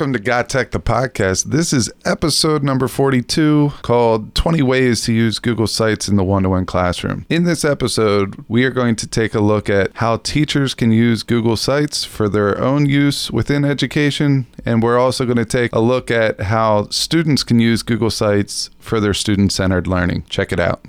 Welcome to Got Tech, the podcast. This is episode number 42 called 20 Ways to Use Google Sites in the One to One Classroom. In this episode, we are going to take a look at how teachers can use Google Sites for their own use within education. And we're also going to take a look at how students can use Google Sites for their student centered learning. Check it out.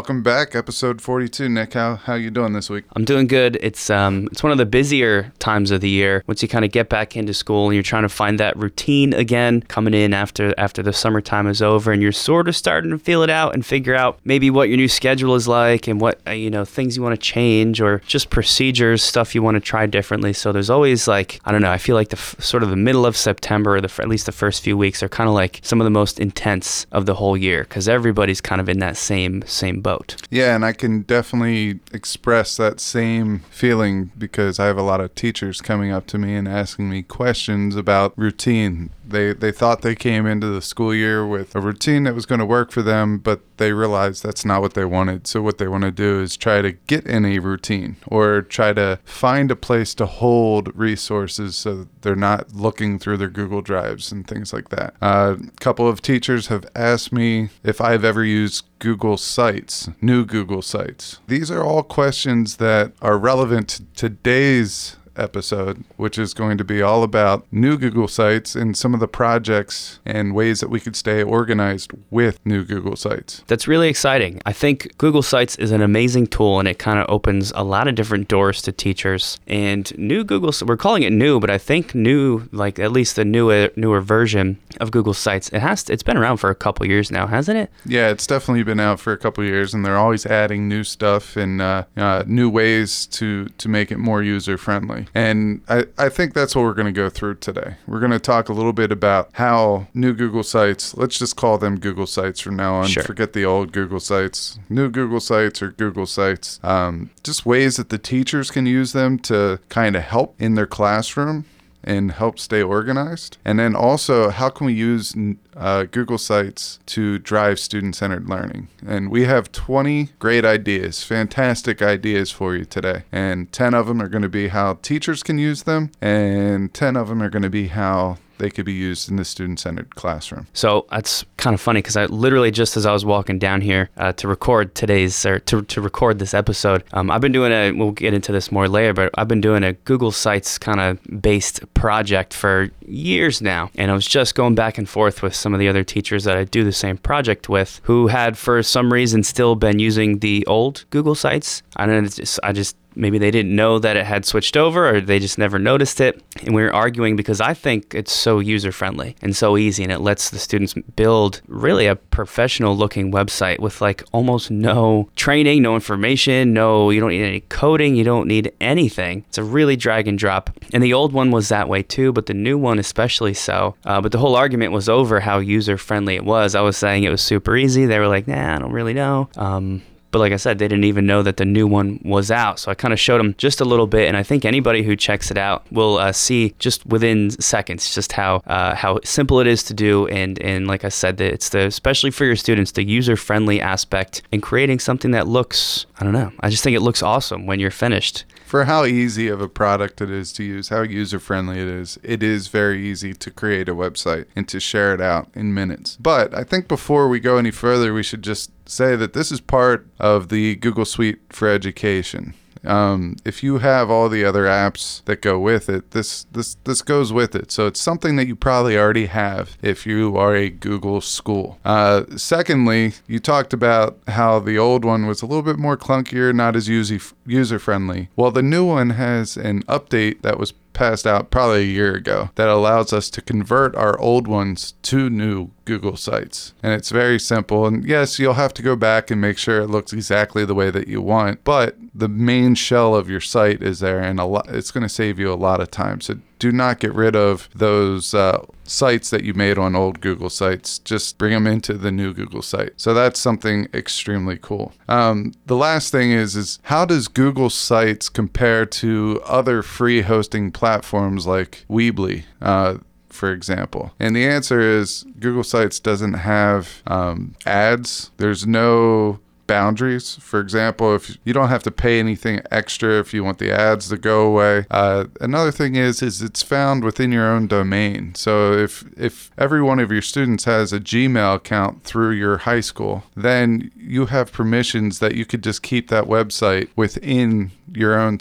Welcome back, episode 42. Nick, how how you doing this week? I'm doing good. It's um it's one of the busier times of the year. Once you kind of get back into school and you're trying to find that routine again, coming in after after the summertime is over, and you're sort of starting to feel it out and figure out maybe what your new schedule is like and what uh, you know things you want to change or just procedures, stuff you want to try differently. So there's always like I don't know. I feel like the f- sort of the middle of September, or the at least the first few weeks, are kind of like some of the most intense of the whole year because everybody's kind of in that same same boat. Yeah, and I can definitely express that same feeling because I have a lot of teachers coming up to me and asking me questions about routine. They they thought they came into the school year with a routine that was going to work for them, but they realized that's not what they wanted. So what they want to do is try to get in a routine or try to find a place to hold resources so they're not looking through their Google Drives and things like that. A couple of teachers have asked me if I've ever used Google Sites, new Google Sites. These are all questions that are relevant to today's episode, which is going to be all about new Google Sites and some of the projects and ways that we could stay organized with new Google Sites. That's really exciting. I think Google Sites is an amazing tool and it kind of opens a lot of different doors to teachers. And new Google, we're calling it new, but I think new, like at least the newer newer version of Google Sites, it has to, it's been around for a couple years now, hasn't it? Yeah, it's definitely been out for a couple years, and they're always adding new stuff and uh, uh, new ways to to make it more user friendly. And I, I think that's what we're going to go through today. We're going to talk a little bit about how new Google Sites, let's just call them Google Sites from now on. Sure. Forget the old Google Sites, new Google Sites or Google Sites. Um, just ways that the teachers can use them to kind of help in their classroom and help stay organized? And then also, how can we use uh, Google Sites to drive student centered learning? And we have 20 great ideas, fantastic ideas for you today. And 10 of them are going to be how teachers can use them, and 10 of them are going to be how they could be used in the student centered classroom. So that's kind of funny because I literally just as I was walking down here uh, to record today's or to, to record this episode, um, I've been doing a. We'll get into this more later, but I've been doing a Google Sites kind of based project for years now, and I was just going back and forth with some of the other teachers that I do the same project with, who had for some reason still been using the old Google Sites. I don't know. It's just, I just maybe they didn't know that it had switched over or they just never noticed it. And we were arguing because I think it's so user friendly and so easy and it lets the students build really a professional looking website with like almost no training, no information, no, you don't need any coding, you don't need anything. It's a really drag and drop. And the old one was that way too, but the new one especially so. Uh, but the whole argument was over how user friendly it was. I was saying it was super easy. They were like, nah, I don't really know. Um, but like I said, they didn't even know that the new one was out. So I kind of showed them just a little bit, and I think anybody who checks it out will uh, see just within seconds just how uh, how simple it is to do. And and like I said, it's the especially for your students the user friendly aspect in creating something that looks I don't know. I just think it looks awesome when you're finished. For how easy of a product it is to use, how user friendly it is, it is very easy to create a website and to share it out in minutes. But I think before we go any further, we should just say that this is part of the Google Suite for Education. Um, if you have all the other apps that go with it, this this this goes with it. So it's something that you probably already have if you are a Google school. Uh, secondly, you talked about how the old one was a little bit more clunkier, not as user user friendly. Well, the new one has an update that was passed out probably a year ago that allows us to convert our old ones to new Google sites. And it's very simple. And yes, you'll have to go back and make sure it looks exactly the way that you want, but the main shell of your site is there and a lot it's going to save you a lot of time. So do not get rid of those uh, sites that you made on old Google sites. Just bring them into the new Google site. So that's something extremely cool. Um, the last thing is is how does Google Sites compare to other free hosting platforms like Weebly? Uh, for example? And the answer is Google Sites doesn't have um, ads. There's no boundaries. For example, if you don't have to pay anything extra if you want the ads to go away. Uh, another thing is is it's found within your own domain. So if if every one of your students has a Gmail account through your high school, then you have permissions that you could just keep that website within your own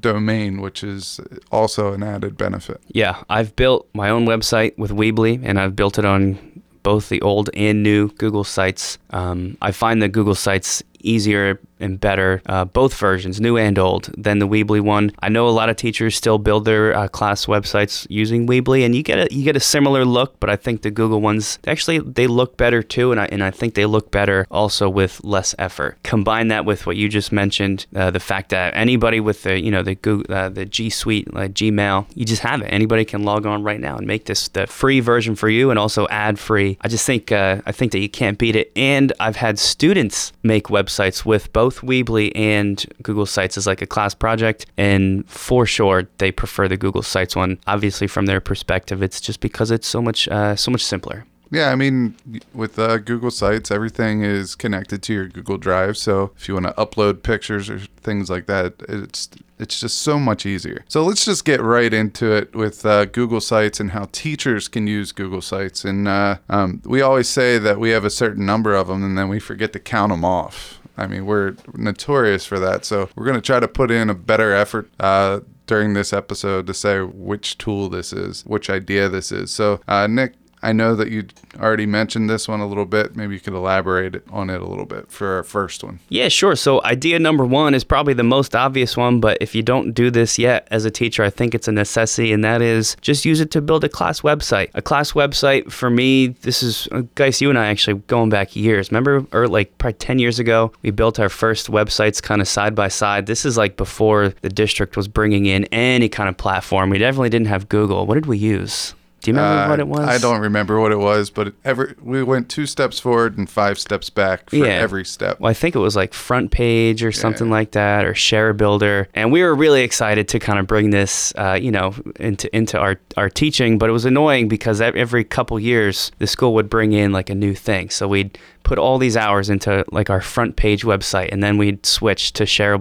domain, which is also an added benefit. Yeah, I've built my own website with Weebly, and I've built it on both the old and new Google Sites. Um, I find that Google Sites easier and better, uh, both versions, new and old, than the Weebly one. I know a lot of teachers still build their uh, class websites using Weebly, and you get a you get a similar look. But I think the Google ones actually they look better too, and I and I think they look better also with less effort. Combine that with what you just mentioned, uh, the fact that anybody with the you know the Google uh, the G Suite like Gmail, you just have it. Anybody can log on right now and make this the free version for you, and also ad free. I just think uh, I think that you can't beat it. And I've had students make websites with both both Weebly and Google Sites as like a class project, and for sure they prefer the Google Sites one. Obviously, from their perspective, it's just because it's so much uh, so much simpler. Yeah, I mean, with uh, Google Sites, everything is connected to your Google Drive. So if you want to upload pictures or things like that, it's it's just so much easier. So let's just get right into it with uh, Google Sites and how teachers can use Google Sites. And uh, um, we always say that we have a certain number of them, and then we forget to count them off. I mean, we're notorious for that. So we're going to try to put in a better effort uh, during this episode to say which tool this is, which idea this is. So, uh, Nick, I know that you already mentioned this one a little bit. Maybe you could elaborate on it a little bit for our first one. Yeah, sure. So, idea number one is probably the most obvious one, but if you don't do this yet as a teacher, I think it's a necessity, and that is just use it to build a class website. A class website for me, this is, uh, guys, you and I actually going back years. Remember, or like probably 10 years ago, we built our first websites kind of side by side. This is like before the district was bringing in any kind of platform. We definitely didn't have Google. What did we use? Do you remember uh, what it was? I don't remember what it was, but every we went two steps forward and five steps back for yeah. every step. Well, I think it was like front page or something yeah. like that, or share builder, and we were really excited to kind of bring this, uh, you know, into into our our teaching. But it was annoying because every couple years the school would bring in like a new thing, so we'd put all these hours into like our front page website and then we'd switch to share,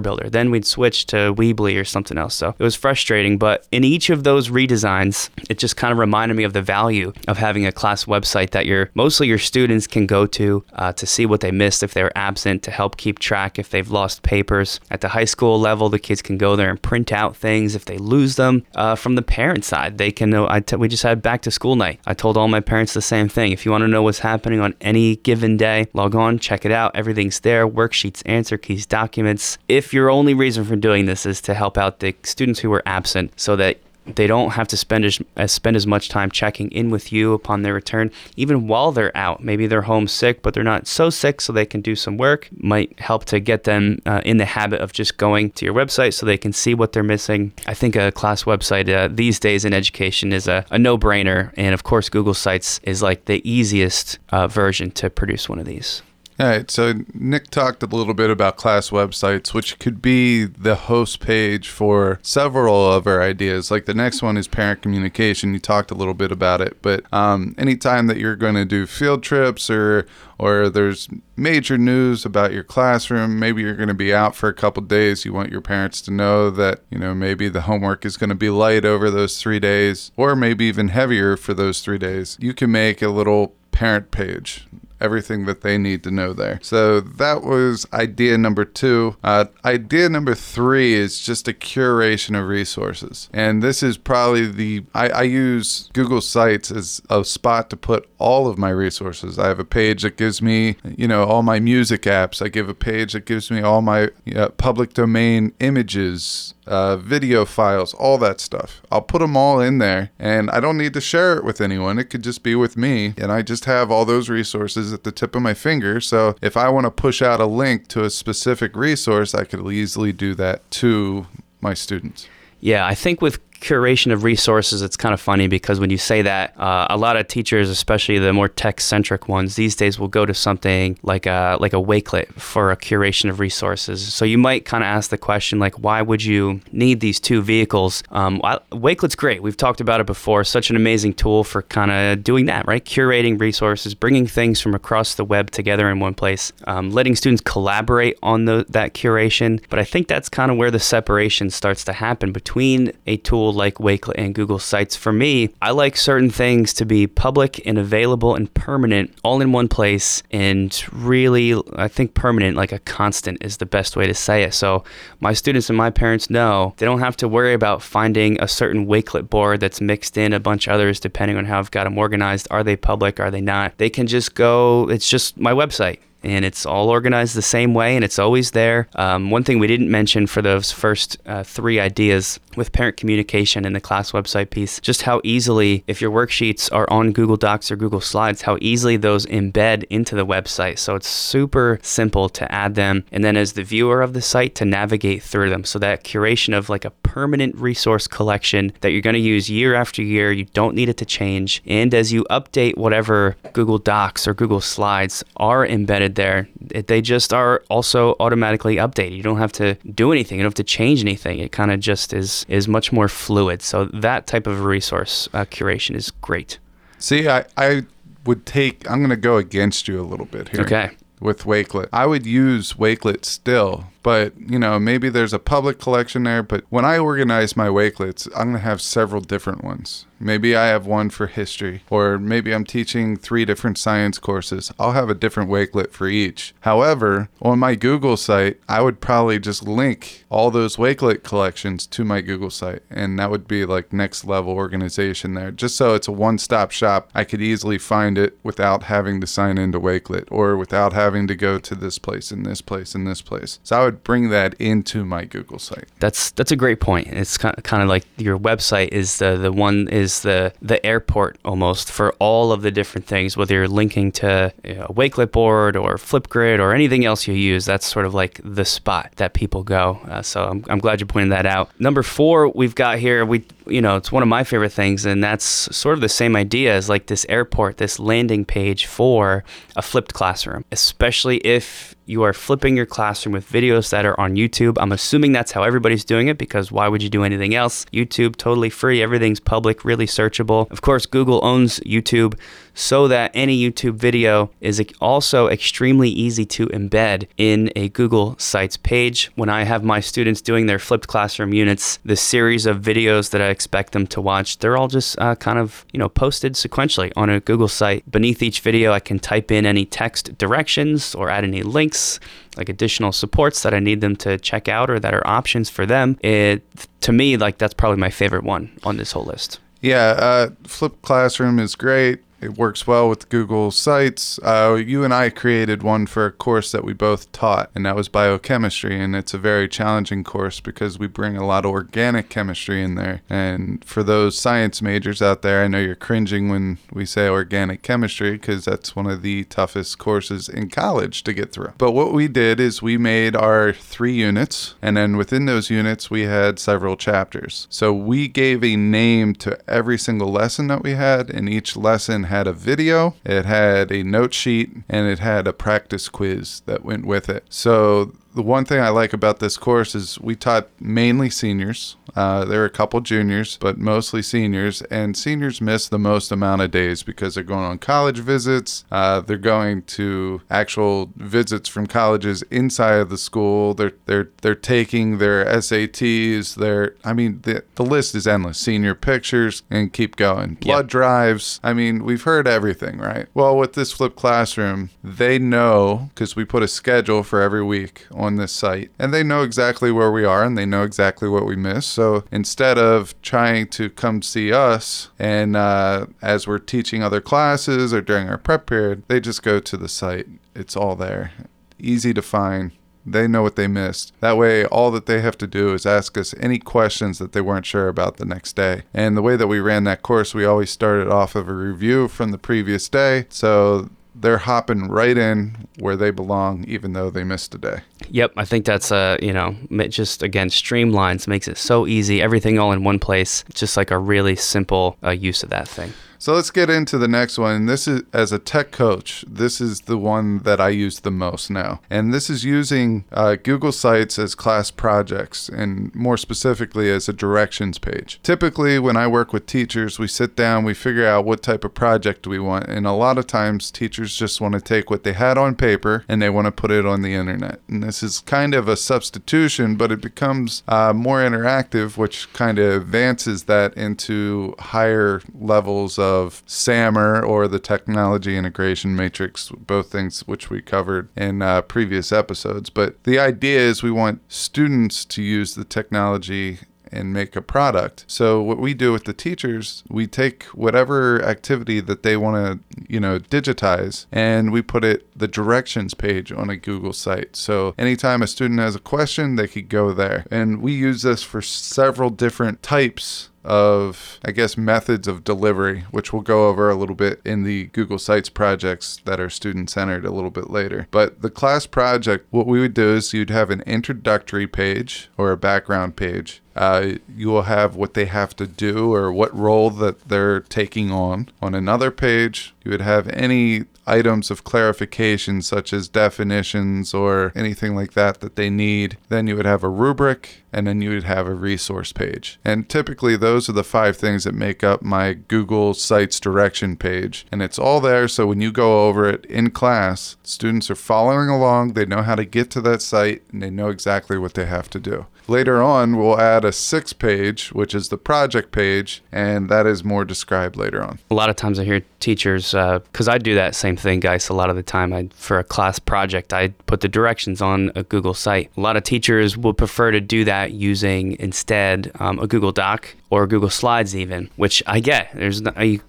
builder then we'd switch to weebly or something else. So it was frustrating but in each of those redesigns it just kind of reminded me of the value of having a class website that your mostly your students can go to uh, to see what they missed if they were absent to help keep track if they've lost papers. At the high school level the kids can go there and print out things. If they lose them uh, from the parent side they can know I t- we just had back to school night. I told all my parents the same thing. If you want to know what's happening on any given day. Log on, check it out. Everything's there worksheets, answer keys, documents. If your only reason for doing this is to help out the students who were absent so that they don't have to spend as, uh, spend as much time checking in with you upon their return, even while they're out. Maybe they're home sick, but they're not so sick, so they can do some work. Might help to get them uh, in the habit of just going to your website so they can see what they're missing. I think a class website uh, these days in education is a, a no brainer. And of course, Google Sites is like the easiest uh, version to produce one of these. All right. So Nick talked a little bit about class websites, which could be the host page for several of our ideas. Like the next one is parent communication. You talked a little bit about it, but um, anytime that you're going to do field trips or or there's major news about your classroom, maybe you're going to be out for a couple days. You want your parents to know that you know maybe the homework is going to be light over those three days, or maybe even heavier for those three days. You can make a little parent page everything that they need to know there. So that was idea number two. Uh, idea number three is just a curation of resources. And this is probably the, I, I use Google Sites as a spot to put all of my resources. I have a page that gives me, you know, all my music apps. I give a page that gives me all my public domain images, uh, video files, all that stuff. I'll put them all in there and I don't need to share it with anyone. It could just be with me. And I just have all those resources at the tip of my finger. So if I want to push out a link to a specific resource, I could easily do that to my students. Yeah, I think with curation of resources, it's kind of funny because when you say that, uh, a lot of teachers, especially the more tech-centric ones, these days will go to something like a like a Wakelet for a curation of resources. So you might kind of ask the question like, why would you need these two vehicles? Um, Wakelet's great. We've talked about it before. Such an amazing tool for kind of doing that, right? Curating resources, bringing things from across the web together in one place, um, letting students collaborate on the, that curation. But I think that's kind of where the separation starts to happen between a tool like Wakelet and Google Sites. For me, I like certain things to be public and available and permanent all in one place. And really, I think permanent, like a constant, is the best way to say it. So my students and my parents know they don't have to worry about finding a certain Wakelet board that's mixed in a bunch of others depending on how I've got them organized. Are they public? Are they not? They can just go, it's just my website and it's all organized the same way and it's always there. Um, one thing we didn't mention for those first uh, three ideas with parent communication and the class website piece, just how easily, if your worksheets are on Google Docs or Google Slides, how easily those embed into the website. So it's super simple to add them. And then as the viewer of the site, to navigate through them. So that curation of like a permanent resource collection that you're going to use year after year, you don't need it to change. And as you update whatever Google Docs or Google Slides are embedded there, they just are also automatically updated. You don't have to do anything, you don't have to change anything. It kind of just is is much more fluid. So that type of resource uh, curation is great. See, I, I would take. I'm going to go against you a little bit here. Okay. With Wakelet, I would use Wakelet still but you know maybe there's a public collection there but when i organize my wakelets i'm going to have several different ones maybe i have one for history or maybe i'm teaching three different science courses i'll have a different wakelet for each however on my google site i would probably just link all those wakelet collections to my google site and that would be like next level organization there just so it's a one-stop shop i could easily find it without having to sign into wakelet or without having to go to this place and this place and this place so i would bring that into my Google site. That's that's a great point. It's kind of like your website is the the one is the the airport almost for all of the different things. Whether you're linking to you know, a Wakelet board or Flipgrid or anything else you use, that's sort of like the spot that people go. Uh, so I'm I'm glad you pointed that out. Number four, we've got here we you know it's one of my favorite things, and that's sort of the same idea as like this airport, this landing page for a flipped classroom, especially if you are flipping your classroom with videos that are on YouTube. I'm assuming that's how everybody's doing it because why would you do anything else? YouTube, totally free, everything's public, really searchable. Of course, Google owns YouTube so that any YouTube video is also extremely easy to embed in a Google Sites page. When I have my students doing their flipped classroom units, the series of videos that I expect them to watch, they're all just uh, kind of, you know, posted sequentially on a Google site. Beneath each video, I can type in any text directions or add any links like additional supports that I need them to check out or that are options for them. It to me like that's probably my favorite one on this whole list. Yeah, uh, Flip Classroom is great. It works well with Google Sites. Uh, you and I created one for a course that we both taught, and that was biochemistry. And it's a very challenging course because we bring a lot of organic chemistry in there. And for those science majors out there, I know you're cringing when we say organic chemistry because that's one of the toughest courses in college to get through. But what we did is we made our three units, and then within those units, we had several chapters. So we gave a name to every single lesson that we had, and each lesson had a video, it had a note sheet, and it had a practice quiz that went with it. So the one thing I like about this course is we taught mainly seniors. Uh, there are a couple juniors, but mostly seniors. And seniors miss the most amount of days because they're going on college visits. Uh, they're going to actual visits from colleges inside of the school. They're they're they're taking their SATs. They're I mean the the list is endless. Senior pictures and keep going. Blood yep. drives. I mean we've heard everything, right? Well, with this flipped classroom, they know because we put a schedule for every week on this site and they know exactly where we are and they know exactly what we miss. So instead of trying to come see us and uh, as we're teaching other classes or during our prep period, they just go to the site. It's all there, easy to find. They know what they missed. That way, all that they have to do is ask us any questions that they weren't sure about the next day. And the way that we ran that course, we always started off of a review from the previous day. So they're hopping right in where they belong, even though they missed a day. Yep, I think that's uh, you know, just again streamlines, makes it so easy, everything all in one place. Just like a really simple uh, use of that thing. So let's get into the next one. This is as a tech coach. This is the one that I use the most now, and this is using uh, Google Sites as class projects, and more specifically as a directions page. Typically, when I work with teachers, we sit down, we figure out what type of project we want, and a lot of times teachers just want to take what they had on paper and they want to put it on the internet. And this is kind of a substitution, but it becomes uh, more interactive, which kind of advances that into higher levels of of SAMR or the Technology Integration Matrix, both things which we covered in uh, previous episodes. But the idea is we want students to use the technology and make a product. So what we do with the teachers, we take whatever activity that they want to, you know, digitize and we put it the directions page on a Google site. So anytime a student has a question, they could go there. And we use this for several different types of, I guess, methods of delivery, which we'll go over a little bit in the Google Sites projects that are student centered a little bit later. But the class project, what we would do is you'd have an introductory page or a background page. Uh, you will have what they have to do or what role that they're taking on. On another page, you would have any items of clarification, such as definitions or anything like that, that they need. Then you would have a rubric, and then you would have a resource page. And typically, those are the five things that make up my Google Sites direction page. And it's all there, so when you go over it in class, students are following along, they know how to get to that site, and they know exactly what they have to do. Later on, we'll add a six page, which is the project page, and that is more described later on. A lot of times I hear teachers, because uh, I do that same thing, guys. A lot of the time, I for a class project, I put the directions on a Google site. A lot of teachers would prefer to do that using instead um, a Google Doc or Google Slides, even, which I get. There's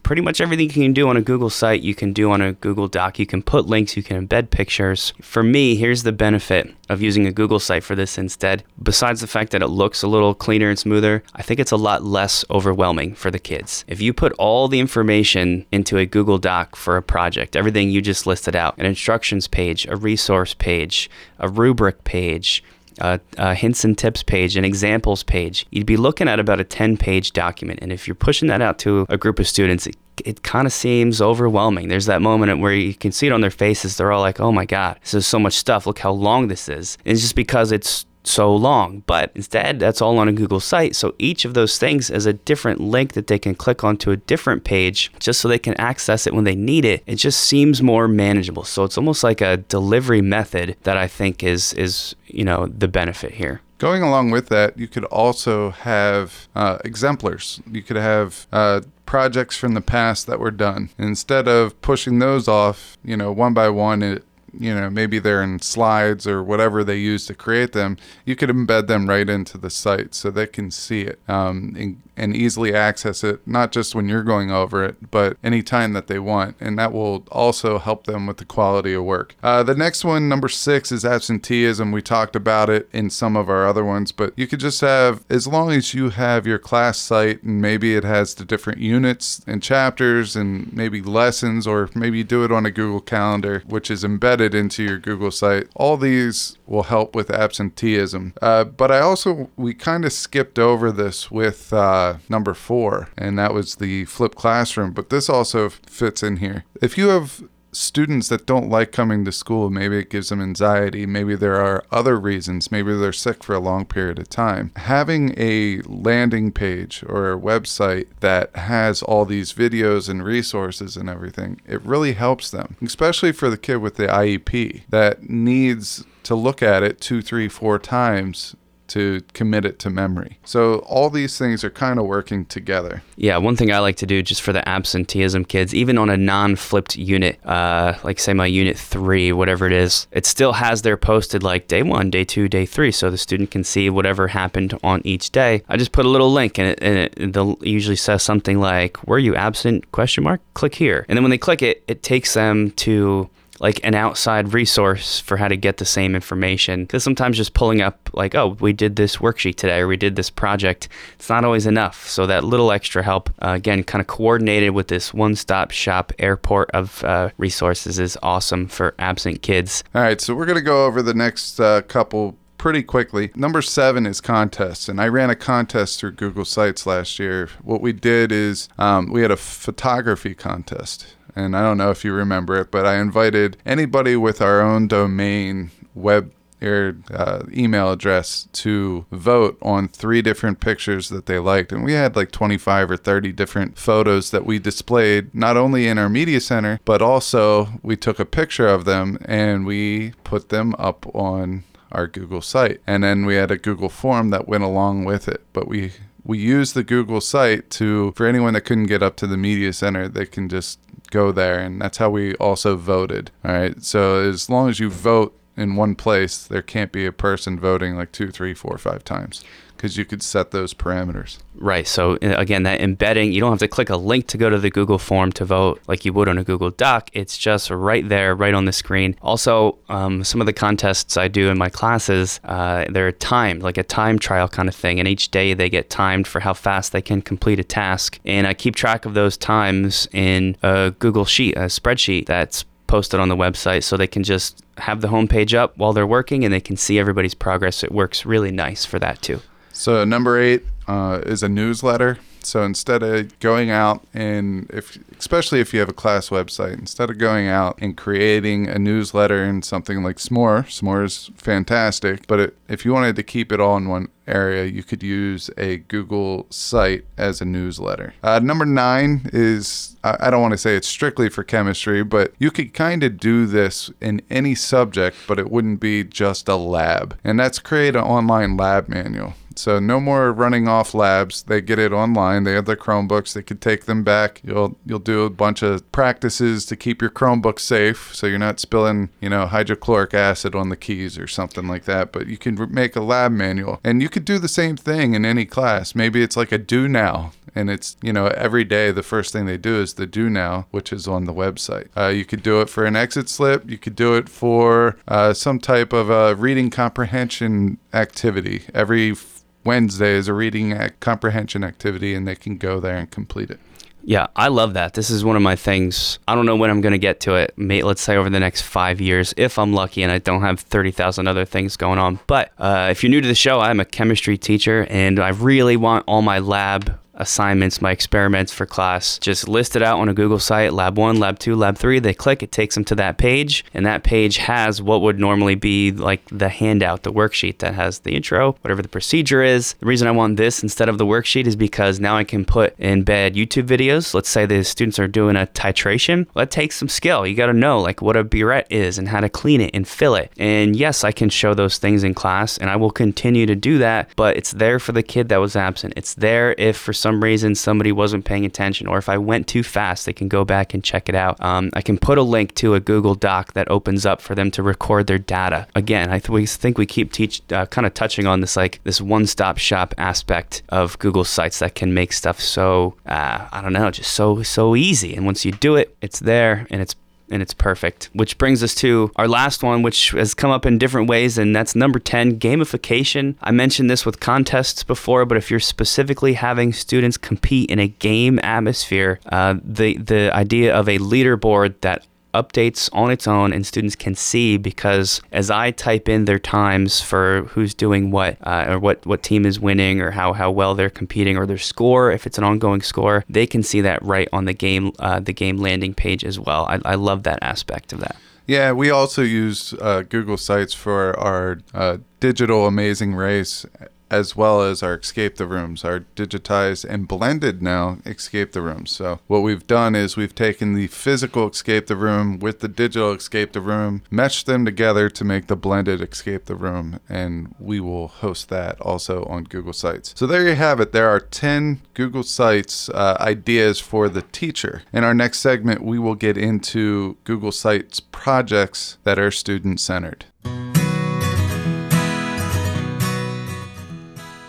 pretty much everything you can do on a Google site, you can do on a Google Doc. You can put links, you can embed pictures. For me, here's the benefit of using a Google site for this instead. Besides the fact that it looks a little cleaner and smoother, I think it's a lot less overwhelming for the kids. If you put all the information into a Google Doc for a project, everything you just listed out, an instructions page, a resource page, a rubric page, a, a, hints and tips page, an examples page, you'd be looking at about a 10 page document. And if you're pushing that out to a group of students, it, it kind of seems overwhelming. There's that moment where you can see it on their faces. They're all like, oh my God, this is so much stuff. Look how long this is. And it's just because it's so long. But instead, that's all on a Google site. So each of those things is a different link that they can click onto a different page just so they can access it when they need it. It just seems more manageable. So it's almost like a delivery method that I think is is, you know, the benefit here. Going along with that, you could also have uh, exemplars. You could have uh, projects from the past that were done. Instead of pushing those off, you know, one by one, it, you know, maybe they're in slides or whatever they use to create them, you could embed them right into the site so they can see it um, and, and, easily access it, not just when you're going over it, but anytime that they want. And that will also help them with the quality of work. Uh, the next one, number six, is absenteeism. We talked about it in some of our other ones, but you could just have, as long as you have your class site and maybe it has the different units and chapters and maybe lessons, or maybe do it on a Google Calendar, which is embedded into your Google site. All these will help with absenteeism. Uh, but I also, we kind of skipped over this with uh, number four, and that was the flipped classroom. But this also fits in here. If you have students that don't like coming to school. Maybe it gives them anxiety. Maybe there are other reasons. Maybe they're sick for a long period of time. Having a landing page or a website that has all these videos and resources and everything, it really helps them, especially for the kid with the IEP that needs to look at it two, three, four times to commit it to memory. So all these things are kind of working together. Yeah, one thing I like to do just for the absenteeism kids, even on a non-flipped unit, uh, like say my unit three, whatever it is, it still has their posted like day one, day two, day three, so the student can see whatever happened on each day. I just put a little link and it, and it usually says something like, "Were you absent?" Question mark. Click here, and then when they click it, it takes them to like an outside resource for how to get the same information. Because sometimes just pulling up, like, oh, we did this worksheet today or we did this project, it's not always enough. So that little extra help, uh, again, kind of coordinated with this one stop shop airport of uh, resources is awesome for absent kids. All right, so we're going to go over the next uh, couple pretty quickly. Number seven is contests, and I ran a contest through Google Sites last year. What we did is um, we had a photography contest, and I don't know if you remember it, but I invited anybody with our own domain web your uh, email address to vote on three different pictures that they liked. And we had like 25 or 30 different photos that we displayed not only in our media center, but also we took a picture of them and we put them up on our Google site. And then we had a Google form that went along with it. But we we use the Google site to for anyone that couldn't get up to the media center, they can just go there and that's how we also voted. All right. So as long as you vote in one place, there can't be a person voting like two, three, four, five times because you could set those parameters. Right. So uh, again, that embedding, you don't have to click a link to go to the Google form to vote like you would on a Google Doc. It's just right there, right on the screen. Also, um, some of the contests I do in my classes, uh, they're timed, like a time trial kind of thing. And each day they get timed for how fast they can complete a task. And I keep track of those times in a Google Sheet, a spreadsheet that's posted on the website so they can just have the homepage up while they're working and they can see everybody's progress. It works really nice for that too. So number eight uh, is a newsletter. So instead of going out and if especially if you have a class website, instead of going out and creating a newsletter and something like Smore, Smore is fantastic, but it, if you wanted to keep it all in one area, you could use a Google site as a newsletter. Uh, number nine is I, I don't want to say it's strictly for chemistry, but you could kind of do this in any subject, but it wouldn't be just a lab. And that's create an online lab manual. So no more running off labs. They get it online. They have their Chromebooks. They could take them back. You'll you'll do a bunch of practices to keep your Chromebook safe, so you're not spilling you know hydrochloric acid on the keys or something like that. But you can make a lab manual, and you could do the same thing in any class. Maybe it's like a do now, and it's you know every day the first thing they do is the do now, which is on the website. Uh, you could do it for an exit slip. You could do it for uh, some type of a reading comprehension activity. Every Wednesday is a reading comprehension activity, and they can go there and complete it. Yeah, I love that. This is one of my things. I don't know when I'm going to get to it. May, let's say over the next five years, if I'm lucky and I don't have 30,000 other things going on. But uh, if you're new to the show, I'm a chemistry teacher and I really want all my lab assignments, my experiments for class, just listed out on a Google site, lab one, lab two, lab three. They click, it takes them to that page, and that page has what would normally be like the handout, the worksheet that has the intro, whatever the procedure is. The reason I want this instead of the worksheet is because now I can put in bed YouTube videos. Let's say the students are doing a titration. Well, that takes some skill. You got to know like what a burette is and how to clean it and fill it. And yes, I can show those things in class, and I will continue to do that, but it's there for the kid that was absent. It's there if for some some reason somebody wasn't paying attention, or if I went too fast, they can go back and check it out. Um, I can put a link to a Google Doc that opens up for them to record their data. Again, I th- we think we keep teach uh, kind of touching on this like this one-stop shop aspect of Google Sites that can make stuff so uh, I don't know, just so so easy. And once you do it, it's there and it's and it's perfect. Which brings us to our last one, which has come up in different ways, and that's number 10 gamification. I mentioned this with contests before, but if you're specifically having students compete in a game atmosphere, uh, the, the idea of a leaderboard that updates on its own and students can see because as I type in their times for who's doing what uh, or what, what team is winning or how, how well they're competing or their score, if it's an ongoing score, they can see that right on the game uh, the game landing page as well. I, I love that aspect of that. Yeah, we also use uh, Google Sites for our uh, digital amazing race as well as our escape the rooms, our digitized and blended now escape the rooms. So what we've done is we've taken the physical escape the room with the digital escape the room, meshed them together to make the blended escape the room, and we will host that also on Google Sites. So there you have it. There are 10 Google Sites uh, ideas for the teacher. In our next segment, we will get into Google Sites projects that are student centered.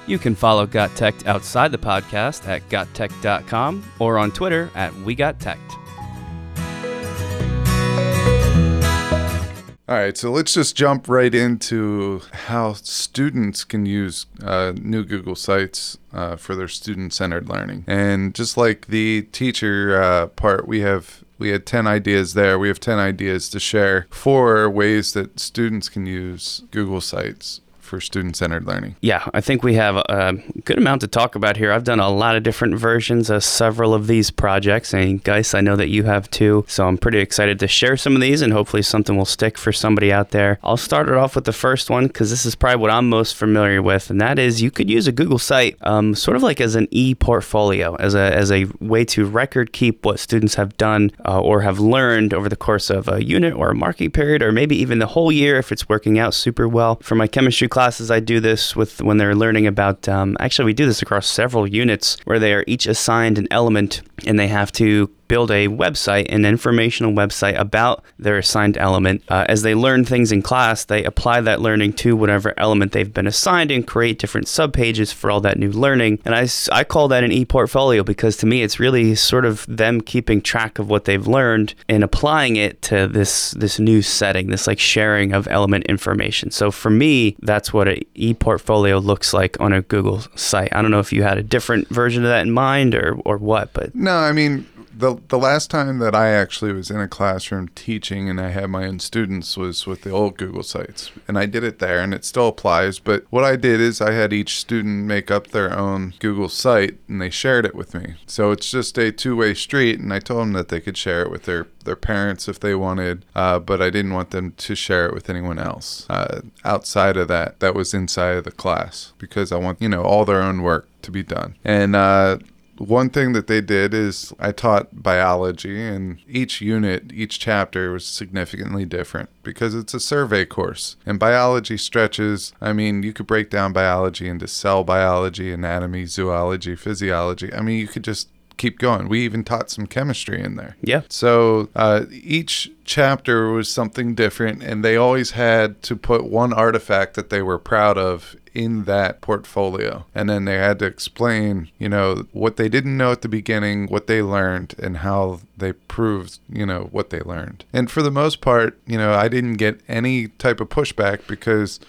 You can follow Got Tech outside the podcast at gottech.com or on Twitter at We Got Tech. All right, so let's just jump right into how students can use uh, new Google Sites uh, for their student-centered learning. And just like the teacher uh, part, we have we had 10 ideas there. We have 10 ideas to share for ways that students can use Google Sites for student centered learning. Yeah, I think we have a good amount to talk about here. I've done a lot of different versions of several of these projects, and guys, I know that you have too. So I'm pretty excited to share some of these, and hopefully something will stick for somebody out there. I'll start it off with the first one because this is probably what I'm most familiar with, and that is you could use a Google site um, sort of like as an e portfolio, as a, as a way to record keep what students have done uh, or have learned over the course of a unit or a marking period, or maybe even the whole year if it's working out super well. For my chemistry class, classes, I do this with when they're learning about. Um, actually, we do this across several units where they are each assigned an element and they have to build a website, an informational website about their assigned element. Uh, as they learn things in class, they apply that learning to whatever element they've been assigned and create different subpages for all that new learning. And I, I call that an e portfolio because to me, it's really sort of them keeping track of what they've learned and applying it to this, this new setting, this like sharing of element information. So for me, that's what an e portfolio looks like on a Google site. I don't know if you had a different version of that in mind or, or what, but. No, I mean, the the last time that I actually was in a classroom teaching and I had my own students was with the old Google Sites, and I did it there, and it still applies. But what I did is I had each student make up their own Google site, and they shared it with me. So it's just a two way street, and I told them that they could share it with their their parents if they wanted, uh, but I didn't want them to share it with anyone else uh, outside of that. That was inside of the class because I want you know all their own work to be done. And uh, one thing that they did is I taught biology, and each unit, each chapter was significantly different because it's a survey course. And biology stretches, I mean, you could break down biology into cell biology, anatomy, zoology, physiology. I mean, you could just keep going. We even taught some chemistry in there. Yeah. So uh, each chapter was something different, and they always had to put one artifact that they were proud of in that portfolio. And then they had to explain, you know, what they didn't know at the beginning, what they learned, and how they proved, you know, what they learned. And for the most part, you know, I didn't get any type of pushback because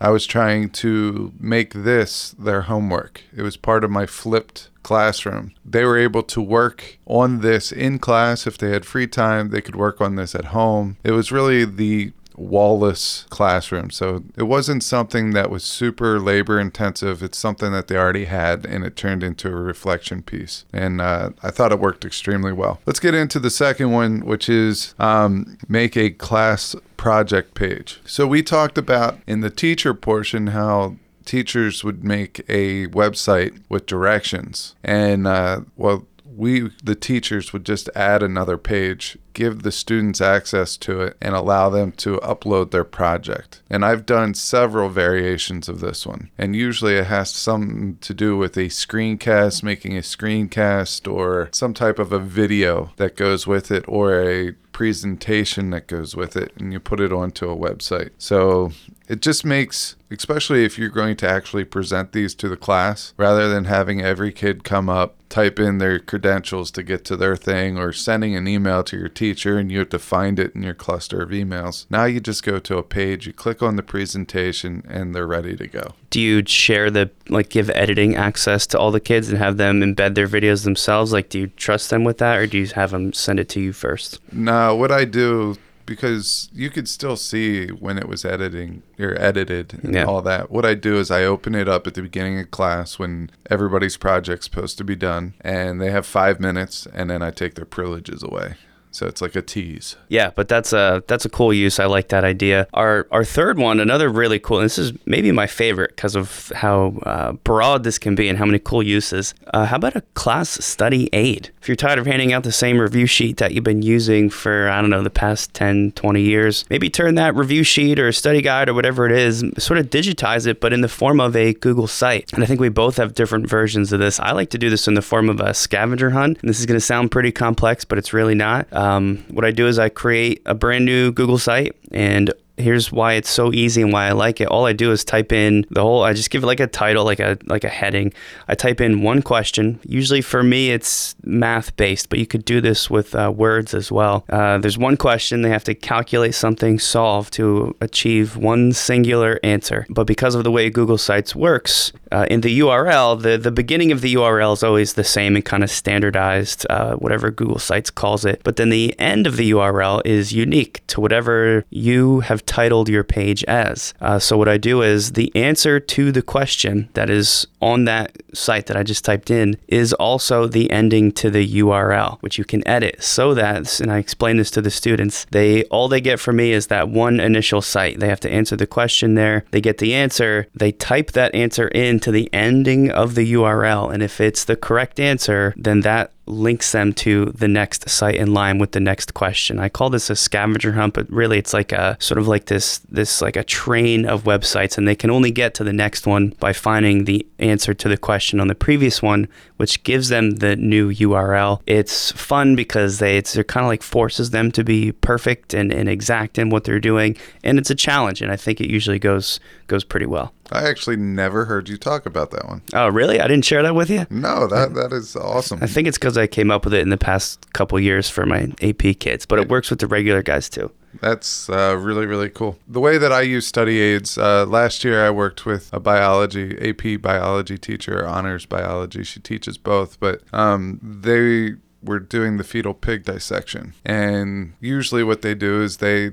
I was trying to make this their homework. It was part of my flipped classroom. They were able to work on this in class if they had free time. They could work on this at home. It was really the wallless classroom. So it wasn't something that was super labor intensive. It's something that they already had, and it turned into a reflection piece. And uh, I thought it worked extremely well. Let's get into the second one, which is um, make a class project page. So we talked about in the teacher portion how teachers would make a website with directions and uh, well we the teachers would just add another page give the students access to it and allow them to upload their project. And i've done several variations of this one. And usually it has something to do with a screencast making a screencast or some type of a video that goes with it or a presentation that goes with it and you put it onto a website so it just makes especially if you're going to actually present these to the class rather than having every kid come up type in their credentials to get to their thing or sending an email to your teacher and you have to find it in your cluster of emails. Now you just go to a page, you click on the presentation and they're ready to go. Do you share the like give editing access to all the kids and have them embed their videos themselves? Like do you trust them with that or do you have them send it to you first? No, what I do because you could still see when it was editing or edited and yeah. all that. What I do is I open it up at the beginning of class when everybody's project's supposed to be done, and they have five minutes, and then I take their privileges away. So it's like a tease. Yeah, but that's a that's a cool use. I like that idea. Our our third one, another really cool. And this is maybe my favorite because of how uh, broad this can be and how many cool uses. Uh, how about a class study aid? If you're tired of handing out the same review sheet that you've been using for I don't know the past 10, 20 years, maybe turn that review sheet or study guide or whatever it is, sort of digitize it, but in the form of a Google site. And I think we both have different versions of this. I like to do this in the form of a scavenger hunt, and this is going to sound pretty complex, but it's really not. Um, what I do is I create a brand new Google site and here's why it's so easy and why I like it. All I do is type in the whole. I just give it like a title, like a like a heading. I type in one question. Usually for me, it's math based, but you could do this with uh, words as well. Uh, there's one question. They have to calculate something, solve to achieve one singular answer. But because of the way Google Sites works, uh, in the URL, the the beginning of the URL is always the same and kind of standardized, uh, whatever Google Sites calls it. But then the end of the URL is unique to whatever you have titled your page as. Uh, so what I do is the answer to the question that is on that site that I just typed in is also the ending to the URL, which you can edit so that, and I explain this to the students, they all they get from me is that one initial site. They have to answer the question there. They get the answer. They type that answer into the ending of the URL, and if it's the correct answer, then that links them to the next site in line with the next question. I call this a scavenger hunt, but really it's like a sort of like this this like a train of websites and they can only get to the next one by finding the answer to the question on the previous one, which gives them the new URL. It's fun because they it's it kind of like forces them to be perfect and, and exact in what they're doing. And it's a challenge and I think it usually goes goes pretty well. I actually never heard you talk about that one. Oh, really? I didn't share that with you? No, that that is awesome. I think it's because I came up with it in the past couple years for my AP kids, but it works with the regular guys too. That's uh, really, really cool. The way that I use study aids, uh, last year I worked with a biology, AP biology teacher, honors biology. She teaches both, but um, they were doing the fetal pig dissection. And usually what they do is they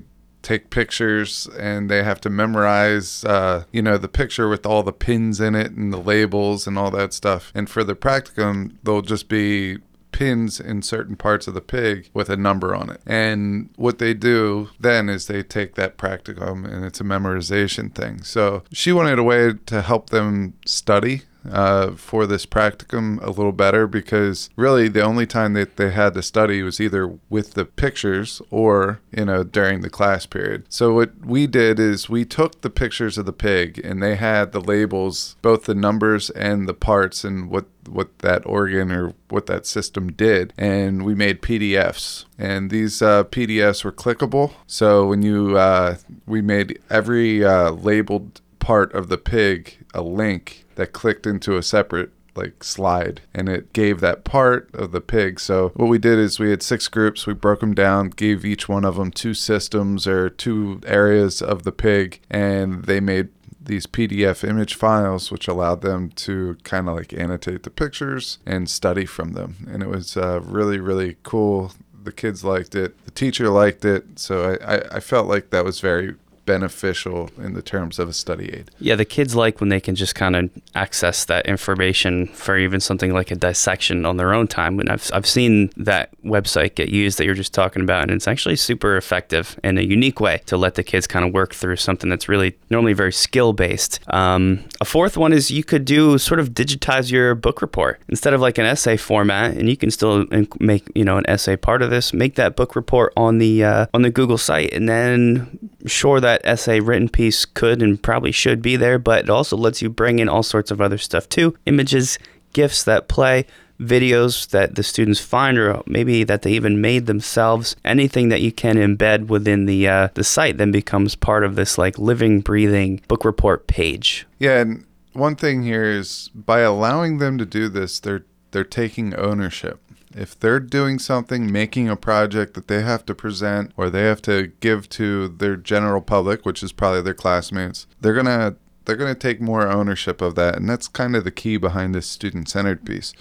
take pictures and they have to memorize uh, you know the picture with all the pins in it and the labels and all that stuff and for the practicum they'll just be pins in certain parts of the pig with a number on it. And what they do then is they take that practicum and it's a memorization thing. So she wanted a way to help them study uh, for this practicum a little better because really the only time that they had to study was either with the pictures or you know during the class period. So what we did is we took the pictures of the pig and they had the labels, both the numbers and the parts and what what that organ or what that system did. And we made pdfs and these uh, pdfs were clickable. So when you uh, we made every uh, labeled part of the pig a link that clicked into a separate like slide and it gave that part of the pig. So what we did is we had six groups, we broke them down, gave each one of them two systems or two areas of the pig and they made these PDF image files, which allowed them to kind of like annotate the pictures and study from them. And it was uh, really, really cool. The kids liked it, the teacher liked it. So I, I, I felt like that was very beneficial in the terms of a study aid. Yeah, the kids like when they can just kind of access that information for even something like a dissection on their own time. And I've, I've seen that website get used that you're just talking about, and it's actually super effective in a unique way to let the kids kind of work through something that's really normally very skill based. Um, a fourth one is you could do sort of digitize your book report instead of like an essay format, and you can still make you know an essay part of this. Make that book report on the uh, on the Google site, and then sure that essay written piece could and probably should be there, but it also lets you bring in all sorts of other stuff too. Images, GIFs that play, videos that the students find or maybe that they even made themselves anything that you can embed within the uh, the site then becomes part of this like living breathing book report page. Yeah and one thing here is by allowing them to do this they're they're taking ownership if they're doing something, making a project that they have to present or they have to give to their general public, which is probably their classmates, they're going to they're going to take more ownership of that. And that's kind of the key behind this student centered piece.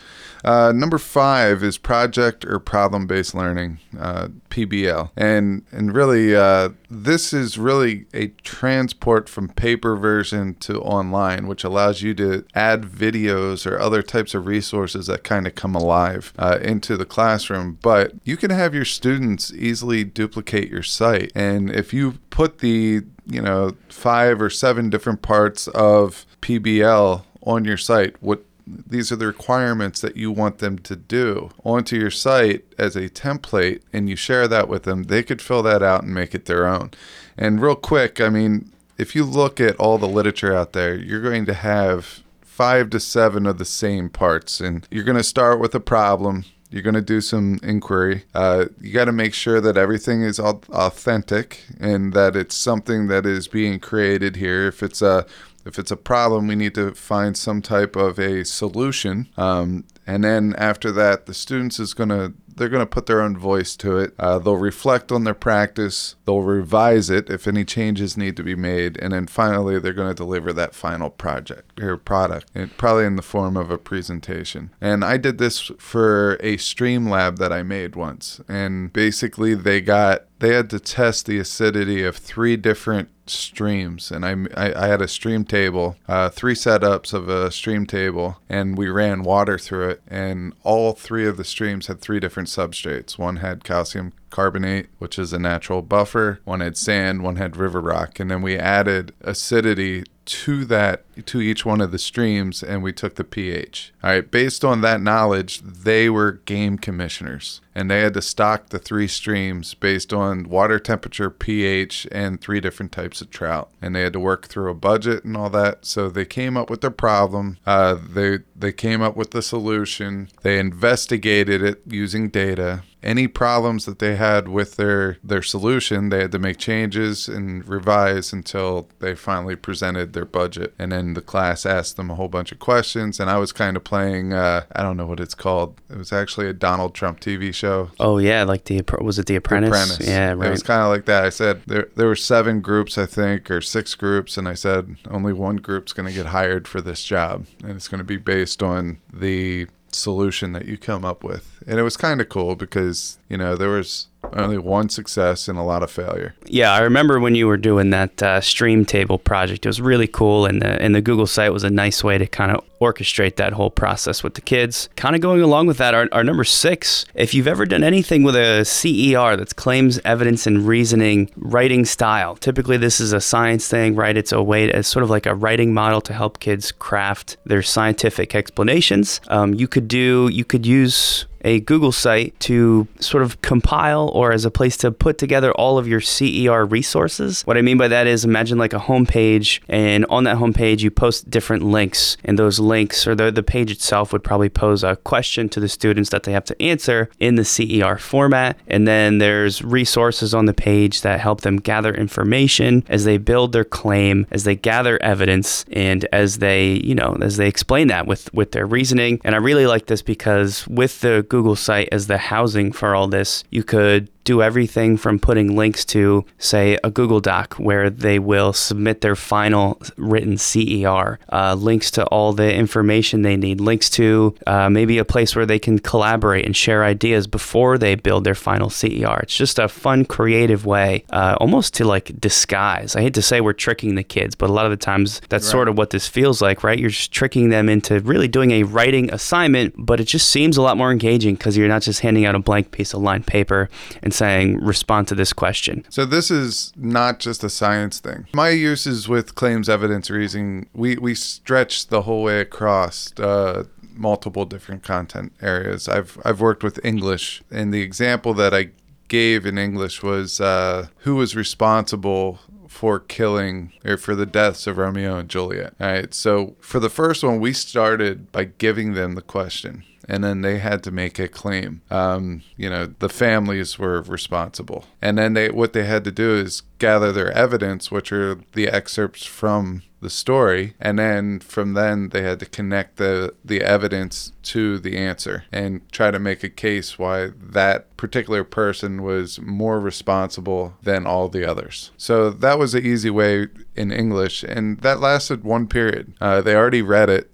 Uh, number five is project or problem based learning, uh, PBL. And, and really, uh, this is really a transport from paper version to online, which allows you to add videos or other types of resources that kind of come alive uh, into the classroom. But you can have your students easily duplicate your site. And if you put the you know five or seven different parts of PBL on your site. What these are the requirements that you want them to do onto your site as a template and you share that with them they could fill that out and make it their own and real quick i mean if you look at all the literature out there you're going to have five to seven of the same parts and you're going to start with a problem You're going to do some inquiry. Uh, you got to make sure that everything is authentic and that it's something that is being created here. If it's a if it's a problem, we need to find some type of a solution. Um, and then after that, the students is going to they're going to put their own voice to it. Uh, they'll reflect on their practice. They'll revise it if any changes need to be made, and then finally they're going to deliver that final project or product, probably in the form of a presentation. And I did this for a stream lab that I made once, and basically they got they had to test the acidity of three different streams and I, I, I had a stream table uh, three setups of a stream table and we ran water through it and all three of the streams had three different substrates. One had calcium carbonate which is a natural buffer one had sand one had river rock and then we added acidity to that to each one of the streams and we took the pH. All right, based on that knowledge, they were game commissioners and they had to stock the three streams based on water temperature, pH, and three different types of trout. And they had to work through a budget and all that. So they came up with their problem. Uh, they they came up with the solution. They investigated it using data any problems that they had with their their solution they had to make changes and revise until they finally presented their budget and then the class asked them a whole bunch of questions and i was kind of playing uh, i don't know what it's called it was actually a donald trump tv show Oh yeah, like the was it the Apprentice? The Apprentice. Yeah, right. It was kind of like that. I said there there were seven groups, I think, or six groups, and I said only one group's going to get hired for this job, and it's going to be based on the solution that you come up with. And it was kind of cool because you know there was only one success and a lot of failure. Yeah, I remember when you were doing that uh, stream table project. It was really cool, and the and the Google site was a nice way to kind of orchestrate that whole process with the kids. Kind of going along with that, our, our number six. If you've ever done anything with a CER, that's claims, evidence, and reasoning writing style. Typically, this is a science thing, right? It's a way, it's sort of like a writing model to help kids craft their scientific explanations. Um, you could do, you could use a Google site to sort of compile or as a place to put together all of your CER resources. What I mean by that is imagine like a homepage, and on that homepage, you post different links, and those links or the, the page itself would probably pose a question to the students that they have to answer in the CER format. And then there's resources on the page that help them gather information as they build their claim, as they gather evidence, and as they, you know, as they explain that with, with their reasoning. And I really like this because with the Google site as the housing for all this, you could do everything from putting links to, say, a Google Doc where they will submit their final written CER, uh, links to all the information they need, links to uh, maybe a place where they can collaborate and share ideas before they build their final CER. It's just a fun, creative way, uh, almost to like disguise. I hate to say we're tricking the kids, but a lot of the times that's Right. sort of what this feels like, right? You're just tricking them into really doing a writing assignment, but it just seems a lot more engaging because you're not just handing out a blank piece of lined paper and saying, respond to this question. So this is not just a science thing. My uses with claims evidence reasoning, we we stretch the whole way across uh, multiple different content areas. I've I've worked with English, and the example that I gave in English was uh, who was responsible for killing or for the deaths of Romeo and Juliet. All right. So for the first one, we started by giving them the question. And then they had to make a claim. Um, you know, the families were responsible, and then they what they had to do is gather their evidence, which are the excerpts from the story, and then from then they had to connect the the evidence to the answer and try to make a case why that particular person was more responsible than all the others. So that was an easy way in English, and that lasted one period. Uh, they already read it,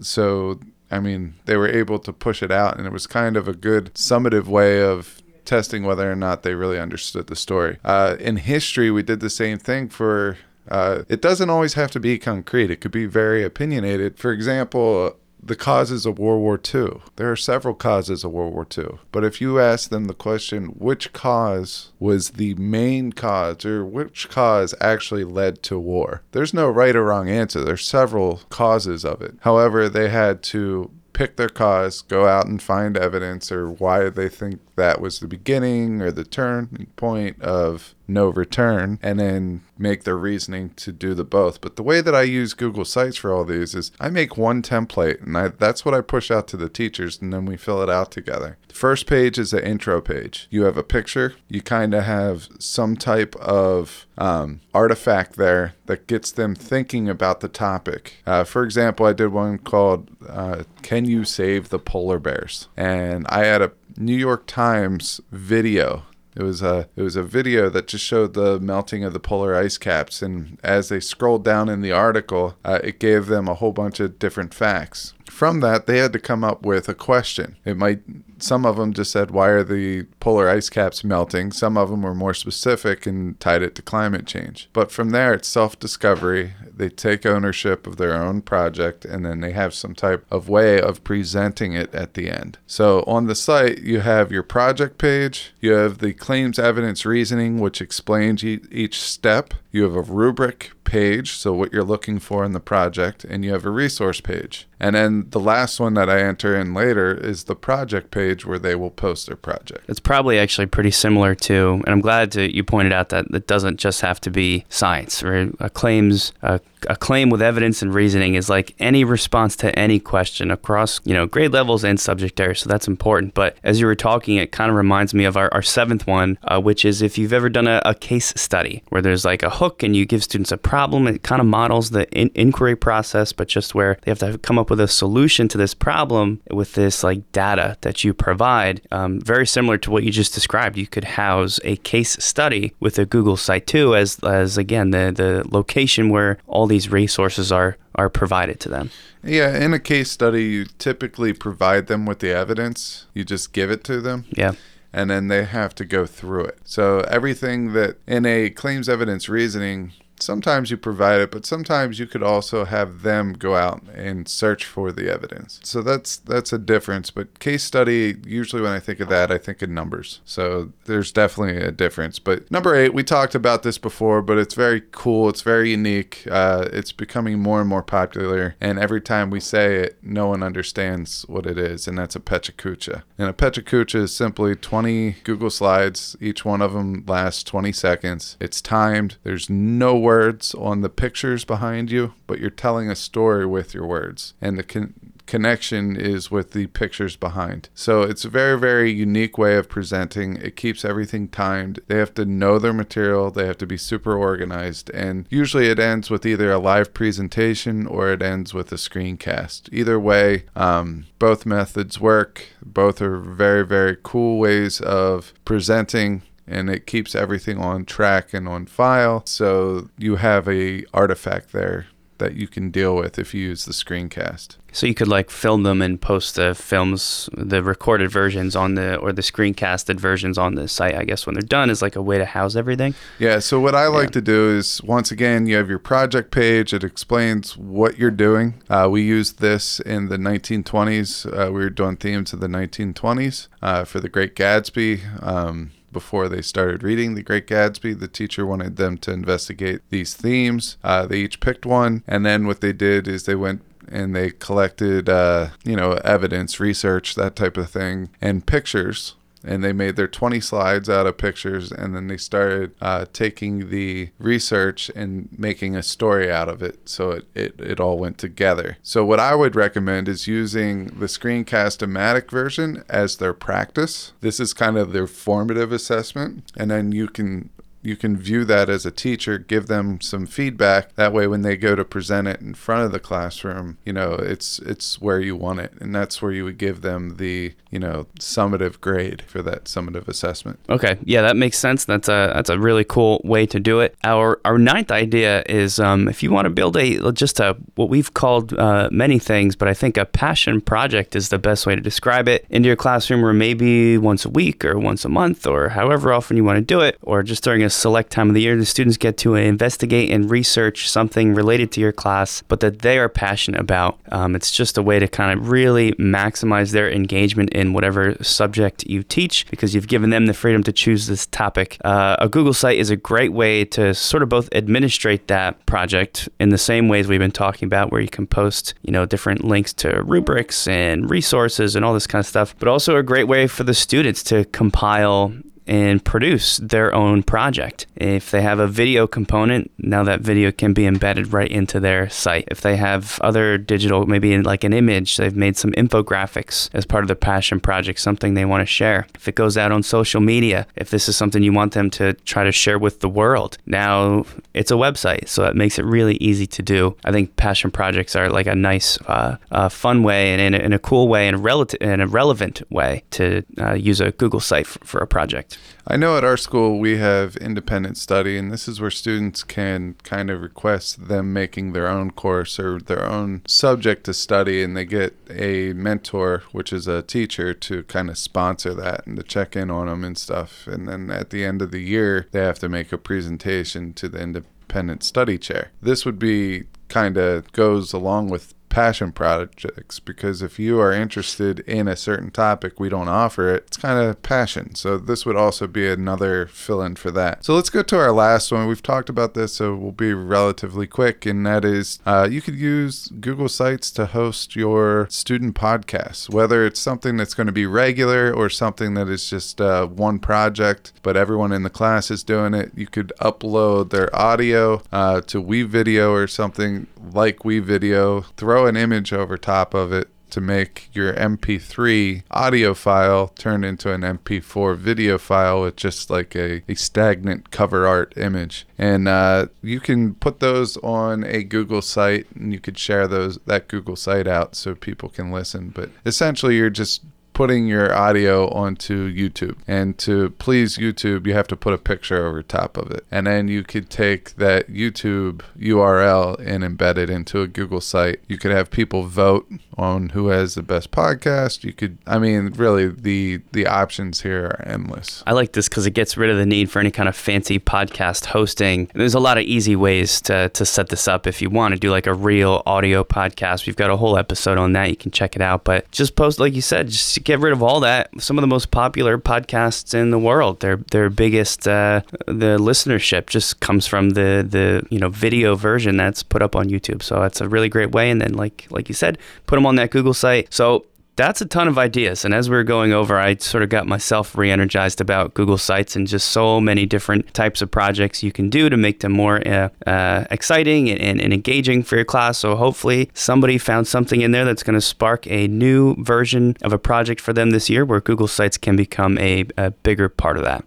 so I mean they were able to push it out, and it was kind of a good summative way of testing whether or not they really understood the story. Uh, in history, we did the same thing for. Uh, it doesn't always have to be concrete. It could be very opinionated. For example, the causes of World War II. There are several causes of World War II. But if you ask them the question, which cause was the main cause or which cause actually led to war? There's no right or wrong answer. There's several causes of it. However, they had to pick their cause, go out and find evidence or why they think that was the beginning or the turning point of no return and then make their reasoning to do the both. But the way that I use Google Sites for all these is I make one template and I, that's what I push out to the teachers and then we fill it out together. First page is the intro page. You have a picture, you kind of have some type of um, artifact there that gets them thinking about the topic. Uh, for example, I did one called uh, Can You Save the Polar Bears? And I had a New York Times video it was a it was a video that just showed the melting of the polar ice caps, and as they scrolled down in the article, uh, it gave them a whole bunch of different facts. From that, they had to come up with a question. It might some of them just said, Why are the polar ice caps melting? Some of them were more specific and tied it to climate change. But from there, it's self discovery. They take ownership of their own project and then they have some type of way of presenting it at the end. So on the site, you have your project page, you have the claims evidence reasoning, which explains each step, you have a rubric page, so what you're looking for in the project, and you have a resource page. And then the last one that I enter in later is the project page where they will post their project. It's probably actually pretty similar to, and I'm glad to, you pointed out that it doesn't just have to be science, or claims, a, a claim with evidence and reasoning is like any response to any question across, you know, grade levels and subject areas. So that's important. But as you were talking, it kind of reminds me of our, our seventh one, uh, which is if you've ever done a, a case study where there's like a hook and you give students a problem, it kind of models the in- inquiry process, but just where they have to come up with a solution to this problem with this like data that you provide. Um, very similar to what you just described. You could house a case study with a Google site too, as as again the the location where all these resources are are provided to them. Yeah, in a case study, you typically provide them with the evidence. You just give it to them. Yeah and then they have to go through it. So everything that in a claims evidence reasoning sometimes you provide it, but sometimes you could also have them go out and search for the evidence. So that's that's a difference. But case study, usually when I think of that, I think of numbers. So there's definitely a difference. But number eight, we talked about this before, but it's very cool. It's very unique. Uh, it's becoming more and more popular, and every time we say it, no one understands what it is, and that's a PechaKucha. And a PechaKucha is simply 20 Google slides. Each one of them lasts 20 seconds. It's timed. There's no words on the pictures behind you, but you're telling a story with your words. And the con- connection is with the pictures behind. So it's a very, very unique way of presenting. It keeps everything timed. They have to know their material, they have to be super organized. And usually it ends with either a live presentation or it ends with a screencast. Either way, um, both methods work. Both are very, very cool ways of presenting and it keeps everything on track and on file. So you have a artifact there that you can deal with if you use the screencast. So you could like film them and post the films, the recorded versions on the or the screencasted versions on the site. I guess when they're done is like a way to house everything. Yeah. So what I like yeah. to do is once again you have your project page. It explains what you're doing. Uh, we used this in the 1920s. Uh, we were doing themes of the 1920s uh, for the Great Gatsby. Um, before they started reading The Great Gatsby. The teacher wanted them to investigate these themes. Uh, they each picked one, and then what they did is they went and they collected, uh, you know, evidence, research, that type of thing, and pictures and they made their 20 slides out of pictures and then they started uh, taking the research and making a story out of it. So it, it, it all went together. So what i would recommend is using the screencast-o-matic version as their practice. This is kind of their formative assessment and then you can you can view that as a teacher, give them some feedback. That way, when they go to present it in front of the classroom, you know, it's it's where you want it, and that's where you would give them the you know summative grade for that summative assessment. Okay, yeah, that makes sense. That's a that's a really cool way to do it. Our our ninth idea is um, if you want to build a just a what we've called uh, many things, but I think a passion project is the best way to describe it into your classroom, or maybe once a week or once a month or however often you want to do it, or just during a select time of the year. The students get to investigate and research something related to your class, but that they are passionate about. Um, it's just a way to kind of really maximize their engagement in whatever subject you teach because you've given them the freedom to choose this topic. Uh, a Google site is a great way to sort of both administrate that project in the same ways we've been talking about, where you can post, you know, different links to rubrics and resources and all this kind of stuff, but also a great way for the students to compile and produce their own project. If they have a video component, now that video can be embedded right into their site. If they have other digital, maybe like an image, they've made some infographics as part of their passion project, something they want to share. If it goes out on social media, if this is something you want them to try to share with the world, now it's a website. So that makes it really easy to do. I think passion projects are like a nice, uh, uh, fun way and in a, in a cool way and, relative, in a relevant way to uh, use a Google site for a project. I know at our school we have independent study, and this is where students can kind of request them making their own course or their own subject to study, and they get a mentor, which is a teacher, to kind of sponsor that and to check in on them and stuff. And then at the end of the year, they have to make a presentation to the independent study chair. This would be kind of goes along with passion projects because if you are interested in a certain topic we don't offer it. It's kind of passion. So this would also be another fill in for that. So let's go to our last one. We've talked about this so we'll be relatively quick and that is uh, you could use google sites to host your student podcasts whether it's something that's going to be regular or something that is just uh, one project but everyone in the class is doing it. You could upload their audio uh, to WeVideo or something like WeVideo. Throw an image over top of it to make your MP3 audio file turn into an MP4 video file with just like a, a stagnant cover art image. And uh, you can put those on a Google site and you could share those that Google site out so people can listen. But essentially, you're just putting your audio onto YouTube. And to please YouTube, you have to put a picture over top of it. And then you could take that YouTube URL and embed it into a Google site. You could have people vote on who has the best podcast. You could I mean, really the the options here are endless. I like this because it gets rid of the need for any kind of fancy podcast hosting. There's a lot of easy ways to, to set this up if you want to do like a real audio podcast. We've got a whole episode on that. You can check it out. But just post, like you said, just get rid of all that. Some of the most popular podcasts in the world, their their biggest uh, the listenership just comes from the the you know video version that's put up on YouTube. So that's a really great way. And then like like you said, put them on that Google site. So that's a ton of ideas. And as we were going over, I sort of got myself re energized about Google Sites and just so many different types of projects you can do to make them more uh, uh, exciting and, and, engaging for your class. So hopefully, somebody found something in there that's going to spark a new version of a project for them this year where Google Sites can become a, a bigger part of that.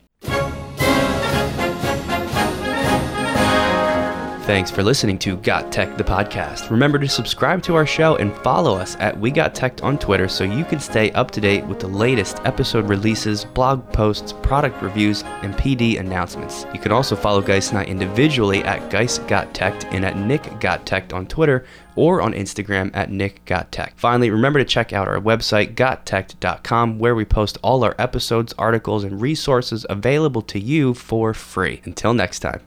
Thanks for listening to Got Tech, the podcast. Remember to subscribe to our show and follow us at We Got Tech on Twitter so you can stay up to date with the latest episode releases, blog posts, product reviews, and PD announcements. You can also follow Geis and I individually at Geis Got Tech and at Nick Got Tech on Twitter or on Instagram at Nick Got Tech. Finally, remember to check out our website, gottech.com, where we post all our episodes, articles, and resources available to you for free. Until next time.